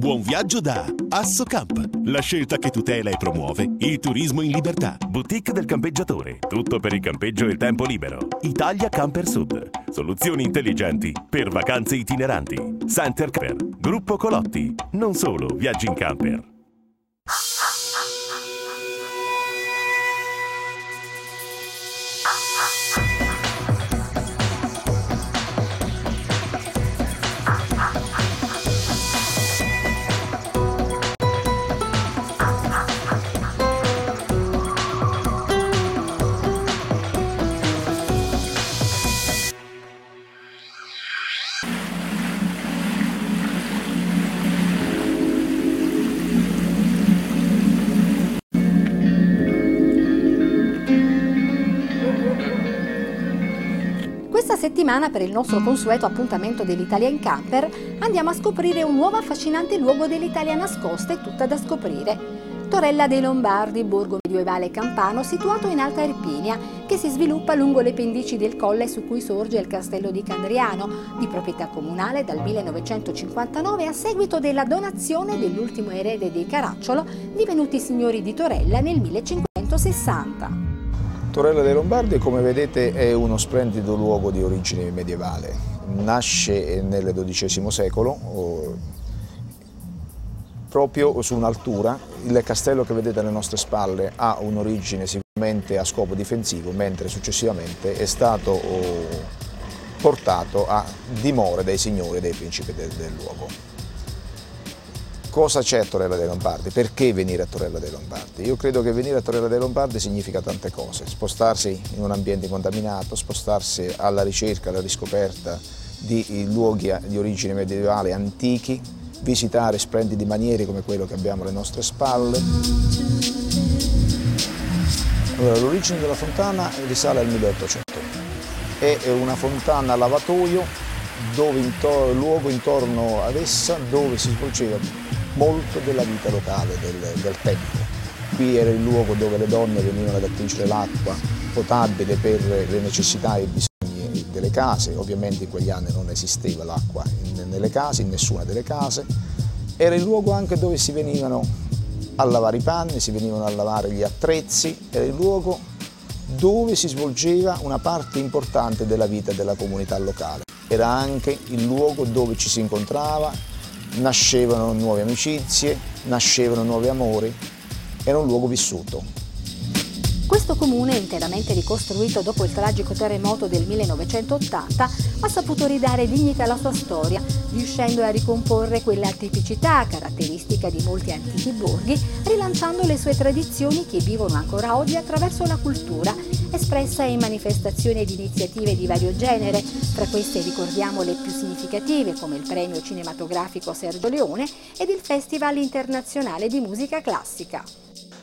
Buon viaggio da Assocamp, la scelta che tutela e promuove il turismo in libertà. Boutique del campeggiatore, tutto per il campeggio e il tempo libero. Italia Camper Sud, soluzioni intelligenti per vacanze itineranti. Center Camper, Gruppo Colotti, non solo viaggi in camper. Settimana per il nostro consueto appuntamento dell'Italia in Camper andiamo a scoprire un nuovo affascinante luogo dell'Italia nascosta e tutta da scoprire. Torella dei Lombardi, borgo medievale campano situato in Alta Irpinia, che si sviluppa lungo le pendici del colle su cui sorge il castello di Candriano, di proprietà comunale dal 1959 a seguito della donazione dell'ultimo erede dei Caracciolo, divenuti signori di Torella nel 1560. Torella dei Lombardi, come vedete, è uno splendido luogo di origine medievale. Nasce nel XII secolo, proprio su un'altura. Il castello che vedete alle nostre spalle ha un'origine sicuramente a scopo difensivo, mentre successivamente è stato portato a dimora dei signori e dei principi del, del luogo. Cosa c'è a Torella dei Lombardi? Perché venire a Torella dei Lombardi? Io credo che venire a Torella dei Lombardi significa tante cose, spostarsi in un ambiente contaminato, spostarsi alla ricerca, alla riscoperta di luoghi di origine medievale antichi, visitare splendidi manieri come quello che abbiamo alle nostre spalle. Allora, l'origine della fontana risale al 1800. È una fontana a lavatoio, dove intor luogo intorno ad essa dove si svolgeva molto della vita locale del, del tempo. Qui era il luogo dove le donne venivano ad attingere l'acqua potabile per le necessità e i bisogni delle case, ovviamente in quegli anni non esisteva l'acqua nelle case, in nessuna delle case. Era il luogo anche dove si venivano a lavare i panni, si venivano a lavare gli attrezzi, era il luogo dove si svolgeva una parte importante della vita della comunità locale. Era anche il luogo dove ci si incontrava, nascevano nuove amicizie, nascevano nuovi amori, era un luogo vissuto. Questo comune, interamente ricostruito dopo il tragico terremoto del 1980, ha saputo ridare dignità alla sua storia, riuscendo a ricomporre quella tipicità caratteristica di molti antichi borghi, rilanciando le sue tradizioni che vivono ancora oggi attraverso la cultura, espressa in manifestazioni ed iniziative di vario genere. Tra queste ricordiamo le più significative come il premio cinematografico Sergio Leone ed il Festival internazionale di musica classica.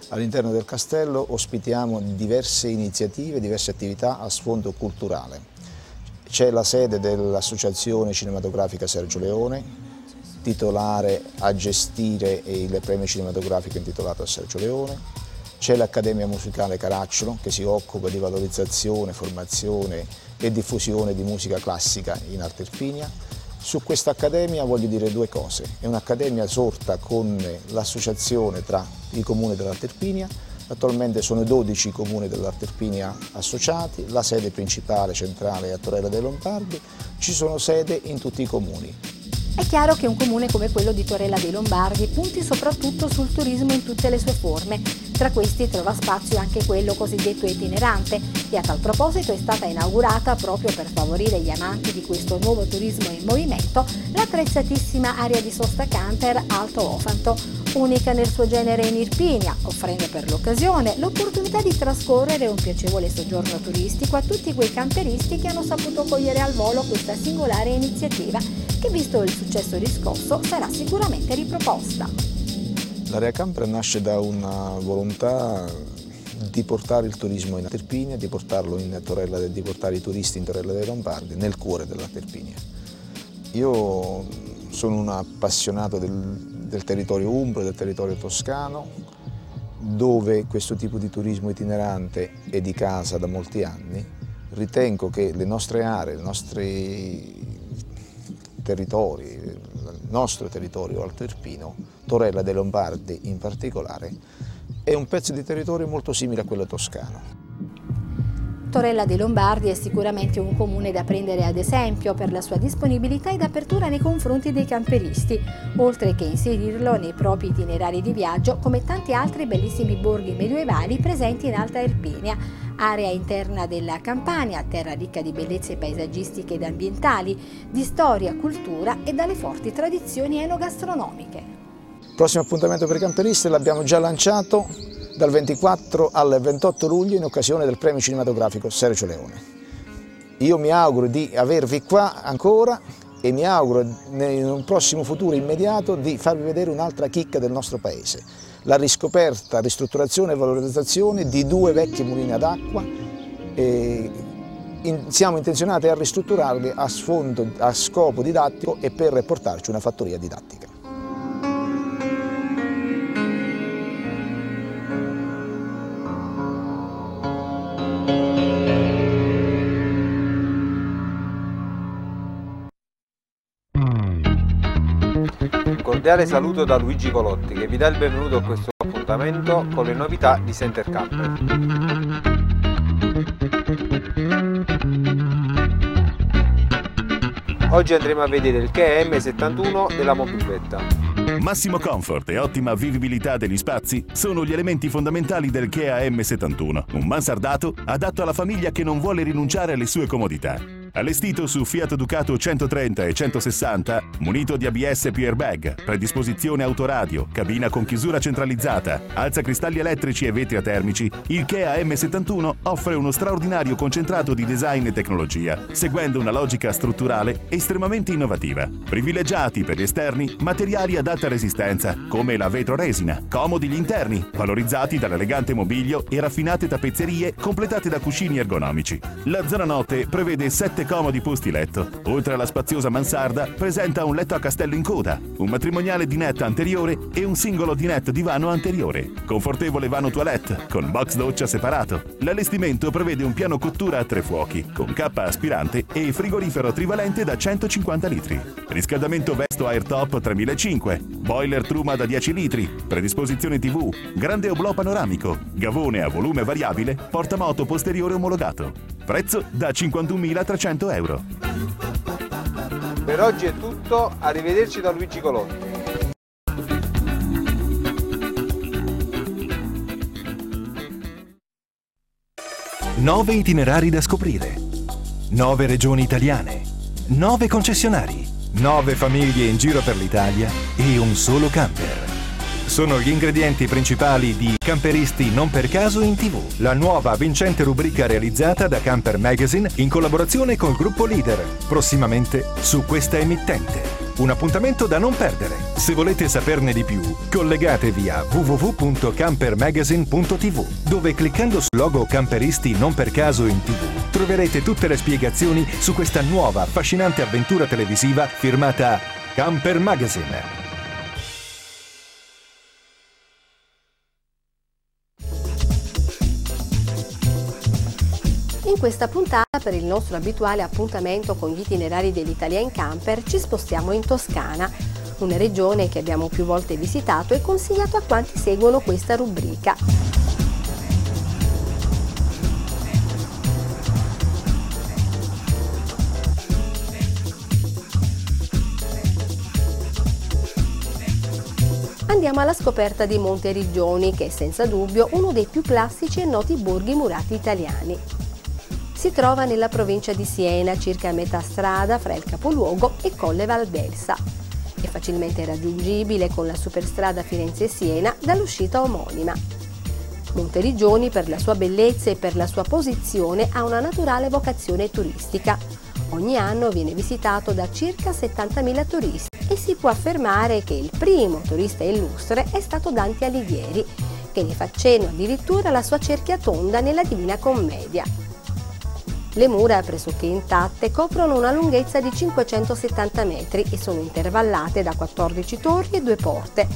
All'interno del castello ospitiamo diverse iniziative, diverse attività a sfondo culturale. C'è la sede dell'Associazione Cinematografica Sergio Leone, titolare a gestire il premio cinematografico intitolato a Sergio Leone. C'è l'Accademia Musicale Caracciolo che si occupa di valorizzazione, formazione e diffusione di musica classica in Arte Irpinia su questa accademia voglio dire due cose. È un'accademia sorta con l'associazione tra i comuni della Terpinia, attualmente sono 12 i comuni della Terpinia associati, la sede principale centrale è a Torella dei Lombardi, ci sono sede in tutti i comuni. È chiaro che un comune come quello di Torella dei Lombardi punti soprattutto sul turismo in tutte le sue forme. Tra questi trova spazio anche quello cosiddetto itinerante e a tal proposito è stata inaugurata proprio per favorire gli amanti di questo nuovo turismo in movimento l'attrezzatissima area di sosta canter Alto Ofanto, unica nel suo genere in Irpinia, offrendo per l'occasione l'opportunità di trascorrere un piacevole soggiorno turistico a tutti quei camperisti che hanno saputo cogliere al volo questa singolare iniziativa che visto il successo riscosso sarà sicuramente riproposta. L'area camper nasce da una volontà di portare il turismo in Terpinia, di in Torella, di portare i turisti in Torella dei Lombardi, nel cuore della Terpinia. Io sono un appassionato del, del territorio umbro, del territorio toscano, dove questo tipo di turismo itinerante è di casa da molti anni. Ritengo che le nostre aree, i nostri territori, nostro territorio altoirpino, Torella dei Lombardi in particolare, è un pezzo di territorio molto simile a quello toscano. Torella dei Lombardi è sicuramente un comune da prendere ad esempio per la sua disponibilità ed apertura nei confronti dei camperisti, oltre che inserirlo nei propri itinerari di viaggio come tanti altri bellissimi borghi medievali presenti in Alta Erpinia, area interna della Campania, terra ricca di bellezze paesaggistiche ed ambientali, di storia, cultura e dalle forti tradizioni enogastronomiche. Prossimo appuntamento per i camperisti l'abbiamo già lanciato dal 24 al 28 luglio in occasione del premio cinematografico Sergio Leone. Io mi auguro di avervi qua ancora e mi auguro in un prossimo futuro immediato di farvi vedere un'altra chicca del nostro paese, la riscoperta, ristrutturazione e valorizzazione di due vecchie mulini ad acqua siamo intenzionati a ristrutturarli a, sfondo, a scopo didattico e per portarci una fattoria didattica. Cordiale saluto da Luigi Colotti che vi dà il benvenuto a questo appuntamento con le novità di Center Camper. Oggi andremo a vedere il KM 71 della mobiletta. Massimo comfort e ottima vivibilità degli spazi sono gli elementi fondamentali del Kia M71, un mansardato adatto alla famiglia che non vuole rinunciare alle sue comodità. Allestito su Fiat Ducato 130 e 160, munito di ABS più airbag, predisposizione autoradio, cabina con chiusura centralizzata, alza cristalli elettrici e vetri atermici, il Kea M71 offre uno straordinario concentrato di design e tecnologia, seguendo una logica strutturale estremamente innovativa. Privilegiati per gli esterni materiali ad alta resistenza, come la vetro resina, comodi gli interni, valorizzati dall'elegante mobilio e raffinate tappezzerie completate da cuscini ergonomici. La zona notte prevede 7 comodi posti letto. Oltre alla spaziosa mansarda, presenta un letto a castello in coda, un matrimoniale dinette anteriore e un singolo dinette divano anteriore. Confortevole vano toilette, con box doccia separato. L'allestimento prevede un piano cottura a tre fuochi, con cappa aspirante e frigorifero trivalente da 150 litri. Riscaldamento Vesto Airtop 3005, boiler Truma da 10 litri, predisposizione TV, grande oblò panoramico, gavone a volume variabile, portamoto posteriore omologato. Prezzo da 51.300 euro. Per oggi è tutto, arrivederci da Luigi Colotti. Nove itinerari da scoprire. Nove regioni italiane. Nove concessionari. Nove famiglie in giro per l'Italia e un solo camper sono gli ingredienti principali di Camperisti non per caso in tv, la nuova vincente rubrica realizzata da Camper Magazine in collaborazione col gruppo Leader, prossimamente su questa emittente. Un appuntamento da non perdere. Se volete saperne di più, collegatevi a www.campermagazine.tv, dove cliccando sul logo Camperisti non per caso in tv troverete tutte le spiegazioni su questa nuova affascinante avventura televisiva firmata Camper Magazine. In questa puntata, per il nostro abituale appuntamento con gli itinerari dell'Italia in camper, ci spostiamo in Toscana, una regione che abbiamo più volte visitato e consigliato a quanti seguono questa rubrica. Andiamo alla scoperta di Monte Riggioni, che è senza dubbio uno dei più classici e noti borghi murati italiani si trova nella provincia di Siena, circa a metà strada fra il capoluogo e Colle Valdelsa. È facilmente raggiungibile con la superstrada Firenze-Siena dall'uscita omonima. Monteriggioni, per la sua bellezza e per la sua posizione, ha una naturale vocazione turistica. Ogni anno viene visitato da circa 70.000 turisti e si può affermare che il primo turista illustre è stato Dante Alighieri, che ne fa cenno addirittura alla sua cerchia tonda nella Divina Commedia. Le mura, pressoché intatte, coprono una lunghezza di 570 metri e sono intervallate da 14 torri e due porte.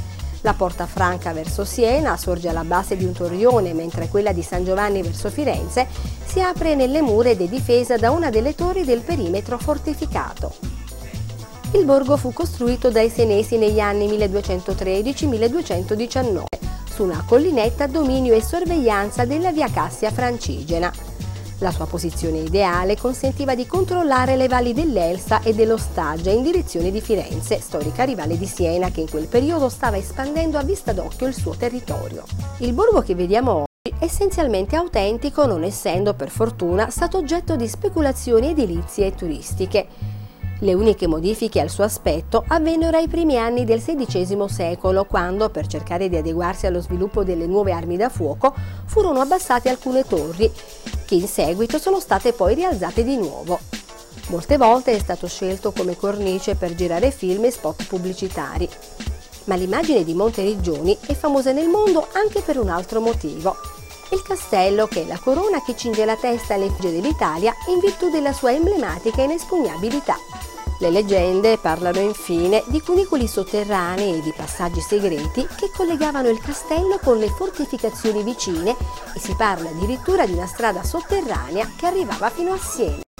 La porta franca verso Siena sorge alla base di un torrione, mentre quella di San Giovanni verso Firenze si apre nelle mura ed è difesa da una delle torri del perimetro fortificato. Il borgo fu costruito dai senesi negli anni 1213-1219 su una collinetta a dominio e sorveglianza della via Cassia Francigena. La sua posizione ideale consentiva di controllare le valli dell'Elsa e dello Staggia in direzione di Firenze, storica rivale di Siena che in quel periodo stava espandendo a vista d'occhio il suo territorio. Il borgo che vediamo oggi è essenzialmente autentico non essendo per fortuna stato oggetto di speculazioni edilizie e turistiche. Le uniche modifiche al suo aspetto avvennero ai primi anni del XVI secolo, quando, per cercare di adeguarsi allo sviluppo delle nuove armi da fuoco, furono abbassate alcune torri, che in seguito sono state poi rialzate di nuovo. Molte volte è stato scelto come cornice per girare film e spot pubblicitari. Ma l'immagine di Monte Riggioni è famosa nel mondo anche per un altro motivo. Il castello, che è la corona che cinge la testa alle dell'Italia in virtù della sua emblematica inespugnabilità. Le leggende parlano infine di cunicoli sotterranei e di passaggi segreti che collegavano il castello con le fortificazioni vicine e si parla addirittura di una strada sotterranea che arrivava fino a Siena.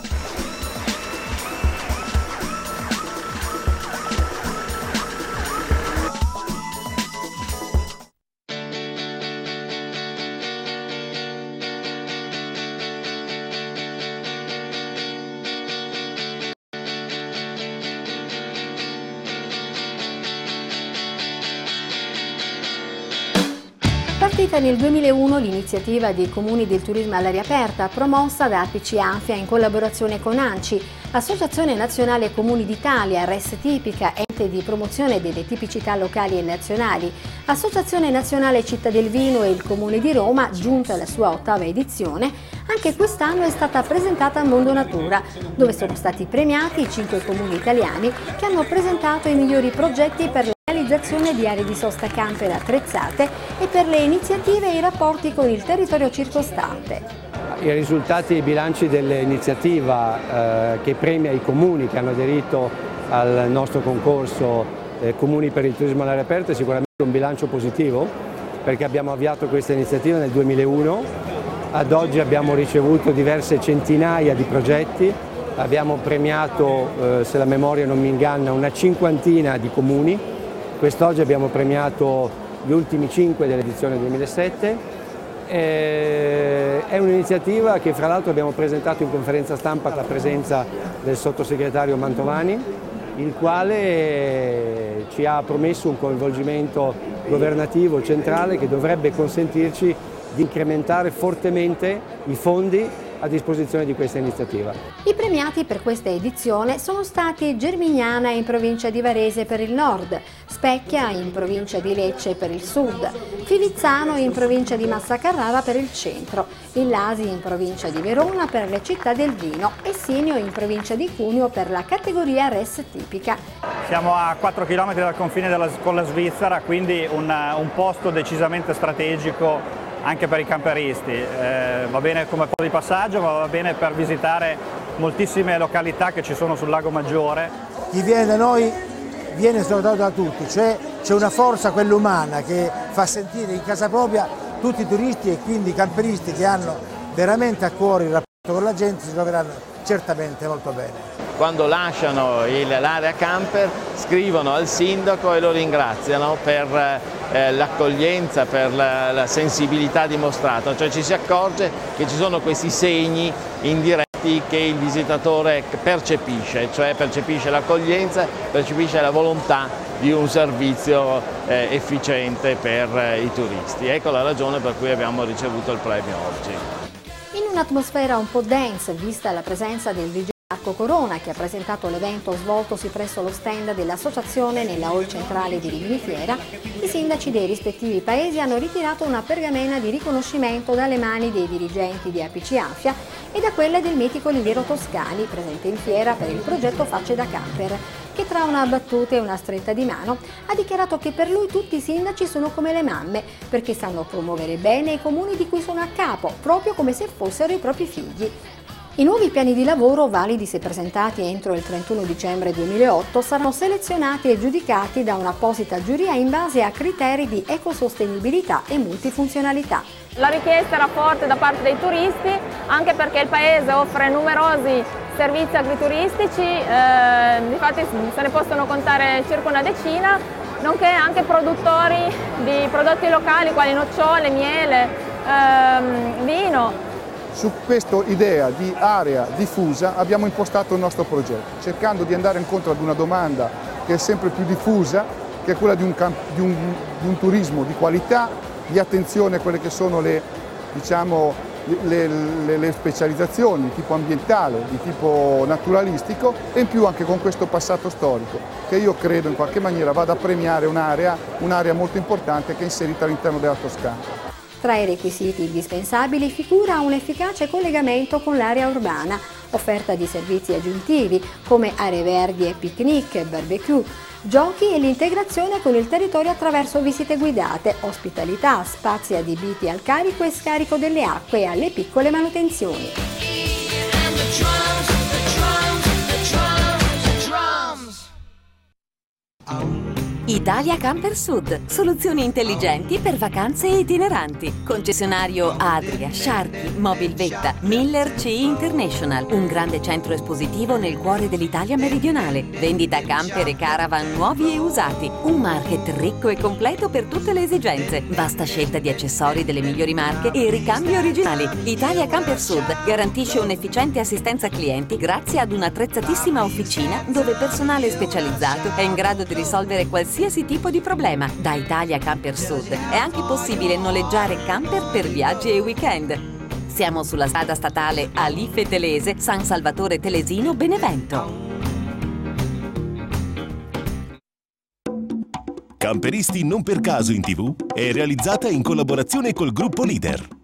Nel 2001 l'iniziativa dei comuni del turismo all'aria aperta promossa da APC Anfia in collaborazione con ANCI, Associazione Nazionale Comuni d'Italia, RES Tipica, ente di promozione delle tipicità locali e nazionali, Associazione Nazionale Città del Vino e il Comune di Roma, giunta alla sua ottava edizione, anche quest'anno è stata presentata a Mondo Natura, dove sono stati premiati i cinque comuni italiani che hanno presentato i migliori progetti per la realizzazione di aree di sosta camper attrezzate e per le iniziative e i rapporti con il territorio circostante. I risultati e i bilanci dell'iniziativa eh, che premia i comuni che hanno aderito al nostro concorso eh, Comuni per il turismo all'aria aperta è sicuramente un bilancio positivo perché abbiamo avviato questa iniziativa nel 2001, ad oggi abbiamo ricevuto diverse centinaia di progetti, abbiamo premiato, eh, se la memoria non mi inganna, una cinquantina di comuni. Quest'oggi abbiamo premiato gli ultimi cinque dell'edizione 2007. È un'iniziativa che fra l'altro abbiamo presentato in conferenza stampa alla presenza del sottosegretario Mantovani, il quale ci ha promesso un coinvolgimento governativo centrale che dovrebbe consentirci di incrementare fortemente i fondi a disposizione di questa iniziativa. I premiati per questa edizione sono stati Germignana in provincia di Varese per il nord, Specchia in provincia di Lecce per il sud, Fivizzano in provincia di Massa Carrara per il centro, Illasi in provincia di Verona per le città del vino e Sinio in provincia di Cuneo per la categoria res tipica. Siamo a 4 km dal confine della, con la Svizzera, quindi un, un posto decisamente strategico anche per i camperisti. Eh, va bene come po' di passaggio, ma va bene per visitare moltissime località che ci sono sul lago Maggiore. Chi viene da noi viene salutato da tutti, cioè c'è una forza, quella umana, che fa sentire in casa propria tutti i turisti e quindi i camperisti che hanno veramente a cuore il rapporto con la gente si troveranno certamente molto bene quando lasciano l'area camper scrivono al sindaco e lo ringraziano per eh, l'accoglienza, per la, la, sensibilità dimostrata, cioè ci si accorge che ci sono questi segni indiretti che il visitatore percepisce, cioè percepisce l'accoglienza, percepisce la volontà di un servizio eh, efficiente per eh, i turisti. Ecco la ragione per cui abbiamo ricevuto il premio oggi. Un'atmosfera un po' dense, vista la presenza del DJ Marco Corona che ha presentato l'evento svoltosi presso lo stand dell'associazione nella hall centrale di Rimini i sindaci dei rispettivi paesi hanno ritirato una pergamena di riconoscimento dalle mani dei dirigenti di APC Afia e da quelle del mitico Oliviero Toscani, presente in fiera per il progetto Facce da Camper, che tra una battuta e una stretta di mano ha dichiarato che per lui tutti i sindaci sono come le mamme, perché sanno promuovere bene i comuni di cui sono a capo, proprio come se fossero i propri figli. I nuovi piani di lavoro, validi se presentati entro il 31 dicembre 2008, saranno selezionati e giudicati da un'apposita giuria in base a criteri di ecosostenibilità e multifunzionalità. La richiesta era forte da parte dei turisti anche perché il paese offre numerosi servizi agrituristici, eh, infatti se ne possono contare circa una decina, nonché anche produttori di prodotti locali quali nocciole, miele, ehm. Su questa idea di area diffusa abbiamo impostato il nostro progetto, cercando di andare incontro ad una domanda che è sempre più diffusa, che è quella di un, di un, di un turismo di qualità, di attenzione a quelle che sono le, diciamo, le, le, le, specializzazioni di tipo ambientale, di tipo naturalistico e in più anche con questo passato storico che io credo in qualche maniera vada a premiare un'area, un'area molto importante che è inserita all'interno della Toscana. Tra i requisiti indispensabili figura un efficace collegamento con l'area urbana, offerta di servizi aggiuntivi come aree verdi e picnic, barbecue, giochi e l'integrazione con il territorio attraverso visite guidate, ospitalità, spazi adibiti al carico e scarico delle acque e alle piccole manutenzioni. Italia Camper Sud, soluzioni intelligenti per vacanze itineranti. Concessionario Adria, Sharky, Mobilvetta, Miller CE International, un grande centro espositivo nel cuore dell'Italia meridionale. Vendita camper e caravan nuovi e usati. Un market ricco e completo per tutte le esigenze. Vasta scelta di accessori delle migliori marche e ricambi originali. Italia Camper Sud garantisce un'efficiente assistenza clienti grazie ad un'attrezzatissima officina dove personale specializzato è in grado di risolvere qualsiasi qualsiasi tipo di problema. Da Italia Camper Sud è anche possibile noleggiare camper per viaggi e weekend. Siamo sulla strada statale Alife Telese, San Salvatore Telesino, Benevento. Camperisti non per caso in tv è realizzata in collaborazione col gruppo Leader.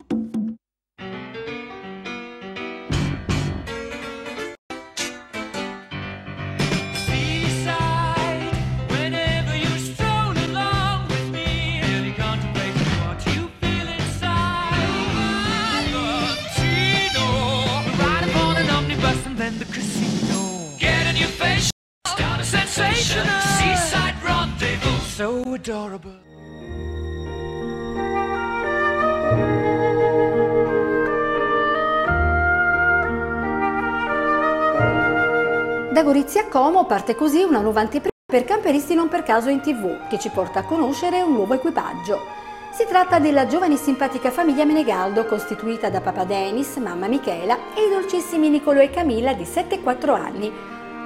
Adorable. Da Gorizia a Como parte così una nuova anteprima per camperisti non per caso in tv, che ci porta a conoscere un nuovo equipaggio. Si tratta della giovane e simpatica famiglia Menegaldo, costituita da papà Denis, mamma Michela e i dolcissimi Nicolo e Camilla di 7 e 4 anni,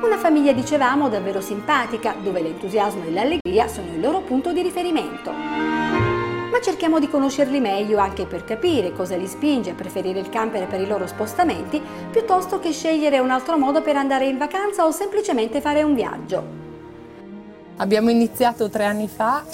una famiglia, dicevamo, davvero simpatica, dove l'entusiasmo e l'allegria sono il loro punto di riferimento. Ma cerchiamo di conoscerli meglio anche per capire cosa li spinge a preferire il camper per i loro spostamenti piuttosto che scegliere un altro modo per andare in vacanza o semplicemente fare un viaggio. Abbiamo iniziato tre anni fa,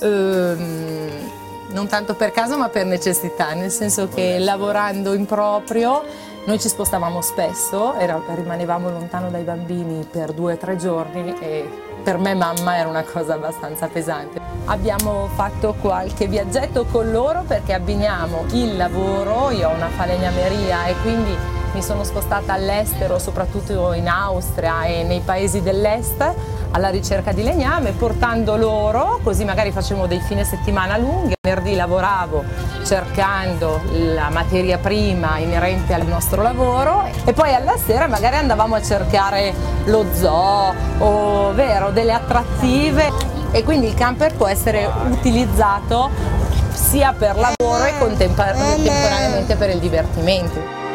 ehm, non tanto per caso ma per necessità, nel senso che lavorando in proprio noi ci spostavamo spesso, era, rimanevamo lontano dai bambini per due o tre giorni e per me mamma era una cosa abbastanza pesante. Abbiamo fatto qualche viaggetto con loro perché abbiniamo il lavoro, io ho una falegnameria e quindi mi sono spostata all'estero, soprattutto in Austria e nei paesi dell'est, alla ricerca di legname, portando loro, così magari facevo dei fine settimana lunghi. Venerdì lavoravo cercando la materia prima inerente al nostro lavoro e poi alla sera magari andavamo a cercare lo zoo o vero, delle attrattive e quindi il camper può essere utilizzato sia per lavoro e contemporaneamente per il divertimento.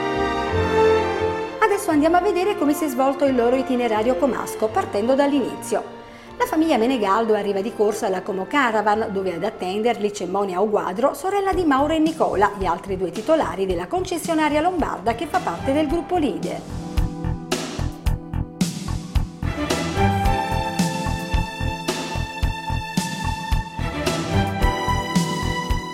Adesso andiamo a vedere come si è svolto il loro itinerario comasco, partendo dall'inizio. La famiglia Menegaldo arriva di corsa alla Como Caravan, dove ad attenderli c'è Monia Oguadro, sorella di Mauro e Nicola, gli altri due titolari della concessionaria lombarda che fa parte del gruppo Leader.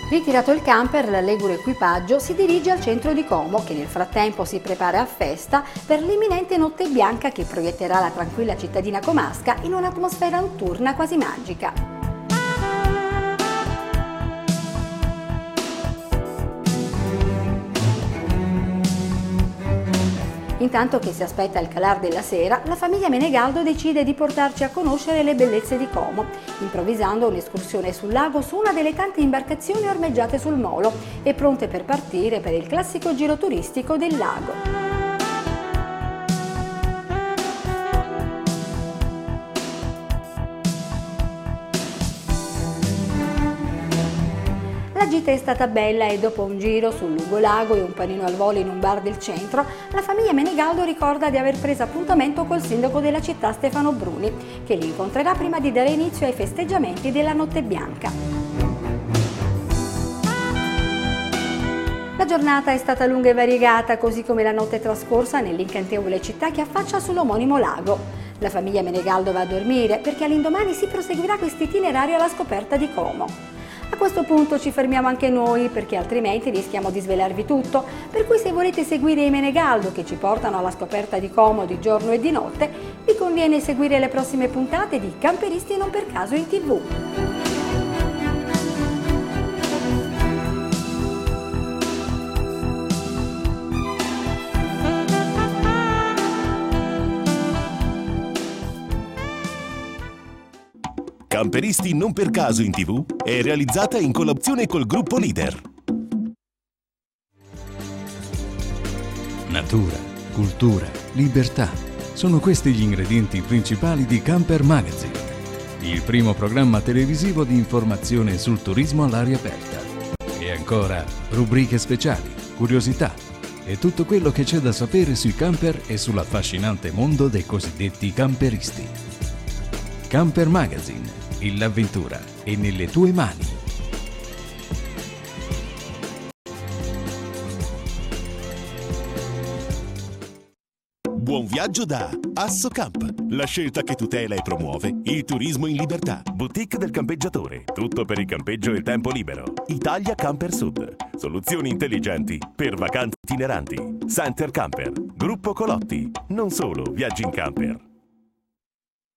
Ritirato il camper, l'allegro equipaggio si dirige al centro di Como, che nel frattempo si prepara a festa per l'imminente notte bianca che proietterà la tranquilla cittadina comasca in un'atmosfera notturna quasi magica. Intanto che si aspetta il calar della sera, la famiglia Menegaldo decide di portarci a conoscere le bellezze di Como, improvvisando un'escursione sul lago su una delle tante imbarcazioni ormeggiate sul molo e pronte per partire per il classico giro turistico del lago. La gita è stata bella e dopo un giro sul Lugolago e un panino al volo in un bar del centro, la famiglia Menegaldo ricorda di aver preso appuntamento col sindaco della città Stefano Bruni, che li incontrerà prima di dare inizio ai festeggiamenti della Notte Bianca. La giornata è stata lunga e variegata, così come la notte trascorsa nell'incantevole città che affaccia sull'omonimo lago. La famiglia Menegaldo va a dormire perché all'indomani si proseguirà questo itinerario alla scoperta di Como. A questo punto ci fermiamo anche noi perché altrimenti rischiamo di svelarvi tutto, per cui se volete seguire i Menegaldo che ci portano alla scoperta di Como di giorno e di notte, vi conviene seguire le prossime puntate di Camperisti non per caso in tv. Camperisti non per caso in tv è realizzata in collaborazione col gruppo Leader. Natura, cultura, libertà. Sono questi gli ingredienti principali di Camper Magazine, il primo programma televisivo di informazione sul turismo all'aria aperta. E ancora, rubriche speciali, curiosità e tutto quello che c'è da sapere sui camper e sull'affascinante mondo dei cosiddetti camperisti. Camper Magazine e l'avventura è nelle tue mani. Buon viaggio da Assocamp, la scelta che tutela e promuove il turismo in libertà. Boutique del campeggiatore, tutto per il campeggio e tempo libero. Italia Camper Sud, soluzioni intelligenti per vacanze itineranti. Center Camper, Gruppo Colotti, non solo viaggi in camper.